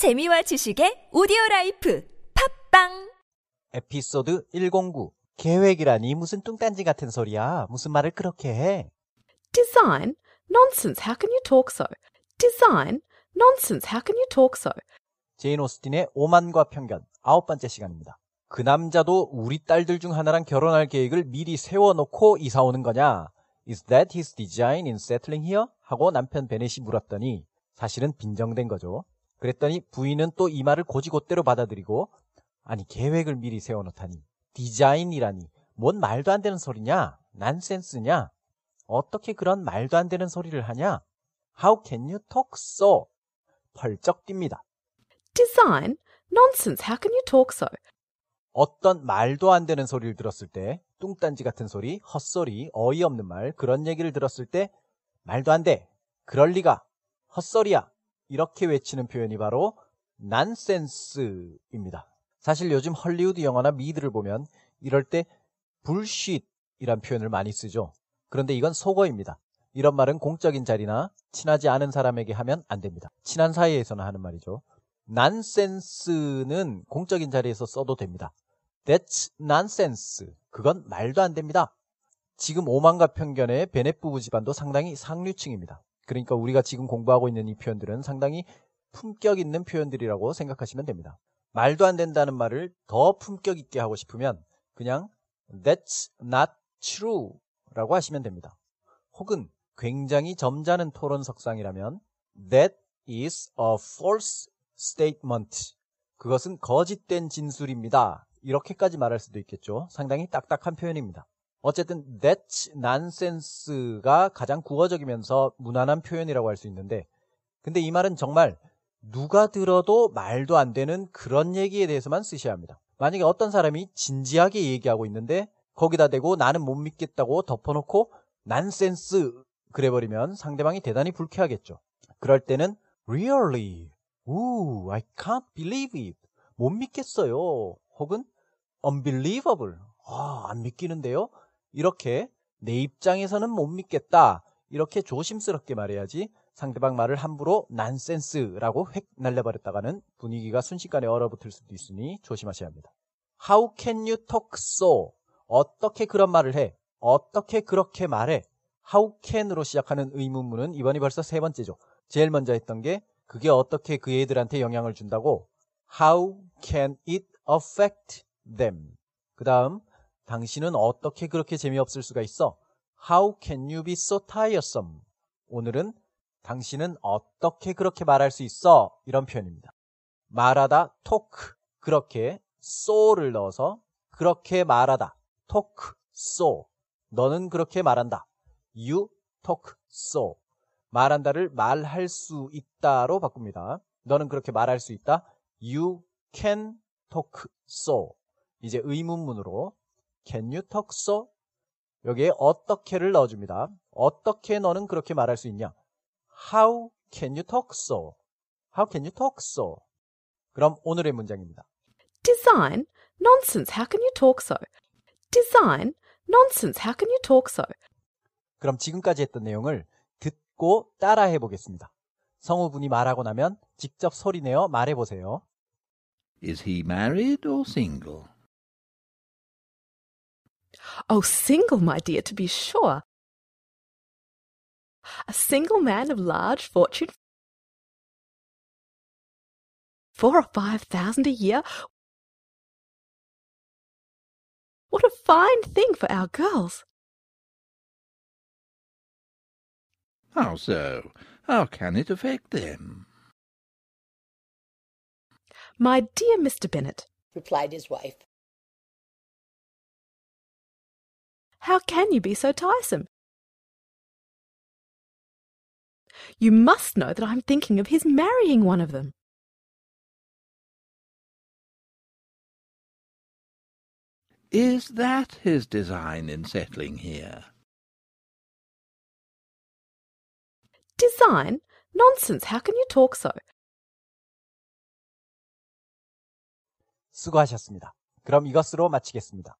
재미와 지식의 오디오 라이프 팟빵 에피소드 109. 계획이라니 무슨 뚱딴지 같은 소리야. 무슨 말을 그렇게 해. Design? Nonsense, how can you talk so? Design? Nonsense, how can you talk so? 제인 오스틴의 오만과 편견 아홉 번째 시간입니다. 그 남자도 우리 딸들 중 하나랑 결혼할 계획을 미리 세워놓고 이사 오는 거냐? Is that his design in settling here? 하고 남편 베넷이 물었더니 사실은 빈정된 거죠. 그랬더니 부인은 또 이 말을 고지고대로 받아들이고 아니 계획을 미리 세워놓다니 디자인이라니 뭔 말도 안 되는 소리냐? 난센스냐? 어떻게 그런 말도 안 되는 소리를 하냐? How can you talk so? 펄쩍 뜁니다. Design? Nonsense, how can you talk so? 어떤 말도 안 되는 소리를 들었을 때, 뚱딴지 같은 소리, 헛소리, 어이없는 말, 그런 얘기를 들었을 때, 말도 안 돼. 그럴 리가. 헛소리야. 이렇게 외치는 표현이 바로 난센스입니다. 사실 요즘 헐리우드 영화나 미드를 보면 이럴 때 불쉿이란 표현을 많이 쓰죠. 그런데 이건 속어입니다. 이런 말은 공적인 자리나 친하지 않은 사람에게 하면 안 됩니다. 친한 사이에서는 하는 말이죠. 난센스는 공적인 자리에서 써도 됩니다. That's nonsense. 그건 말도 안 됩니다. 지금 오만과 편견의 베넷 부부 집안도 상당히 상류층입니다. 그러니까 우리가 지금 공부하고 있는 이 표현들은 상당히 품격 있는 표현들이라고 생각하시면 됩니다. 말도 안 된다는 말을 더 품격 있게 하고 싶으면 그냥 That's not true 라고 하시면 됩니다. 혹은 굉장히 점잖은 토론 석상이라면 That is a false statement. 그것은 거짓된 진술입니다. 이렇게까지 말할 수도 있겠죠. 상당히 딱딱한 표현입니다. 어쨌든 that's nonsense가 가장 국어적이면서 무난한 표현이라고 할 수 있는데 근데 이 말은 정말 누가 들어도 말도 안 되는 그런 얘기에 대해서만 쓰셔야 합니다. 만약에 어떤 사람이 진지하게 얘기하고 있는데 거기다 대고 나는 못 믿겠다고 덮어놓고 난센스 그래버리면 상대방이 대단히 불쾌하겠죠. 그럴 때는 really, 우, I can't believe it. 못 믿겠어요. 혹은 unbelievable. 아, 안 믿기는데요? 이렇게 내 입장에서는 못 믿겠다. 이렇게 조심스럽게 말해야지 상대방 말을 함부로 난센스라고 획 날려버렸다가는 분위기가 순식간에 얼어붙을 수도 있으니 조심하셔야 합니다. How can you talk so? 어떻게 그런 말을 해? 어떻게 그렇게 말해? How can으로 시작하는 의문문은 이번이 벌써 세 번째죠. 제일 먼저 했던 게 그게 어떻게 그 애들한테 영향을 준다고? How can it affect them? 그 다음 당신은 어떻게 그렇게 재미없을 수가 있어? How can you be so tiresome? 오늘은 당신은 어떻게 그렇게 말할 수 있어? 이런 표현입니다. 말하다, talk. 그렇게, so를 넣어서 그렇게 말하다. talk, so. 너는 그렇게 말한다. You talk so. 말한다를 말할 수 있다로 바꿉니다. 너는 그렇게 말할 수 있다. You can talk so. 이제 의문문으로 Can you talk so? 여기에 어떻게를 넣어줍니다. 어떻게 너는 그렇게 말할 수 있냐? How can you talk so? How can you talk so? 그럼 오늘의 문장입니다. Design? Nonsense, how can you talk so? Design? Nonsense, how can you talk so? 그럼 지금까지 했던 내용을 듣고 따라해 보겠습니다. 성우분이 말하고 나면 직접 소리내어 말해 보세요. Is he married or single? Oh, single, my dear, to be sure. A single man of large fortune? Four or five thousand a year? What a fine thing for our girls! How so? How can it affect them? My dear Mr. Bennet, replied his wife. how can you be so tiresome? You must know that I'm thinking of his marrying one of them. Is that his design in settling here? Design? Nonsense, how can you talk so? 수고하셨습니다. 그럼 이것으로 마치겠습니다.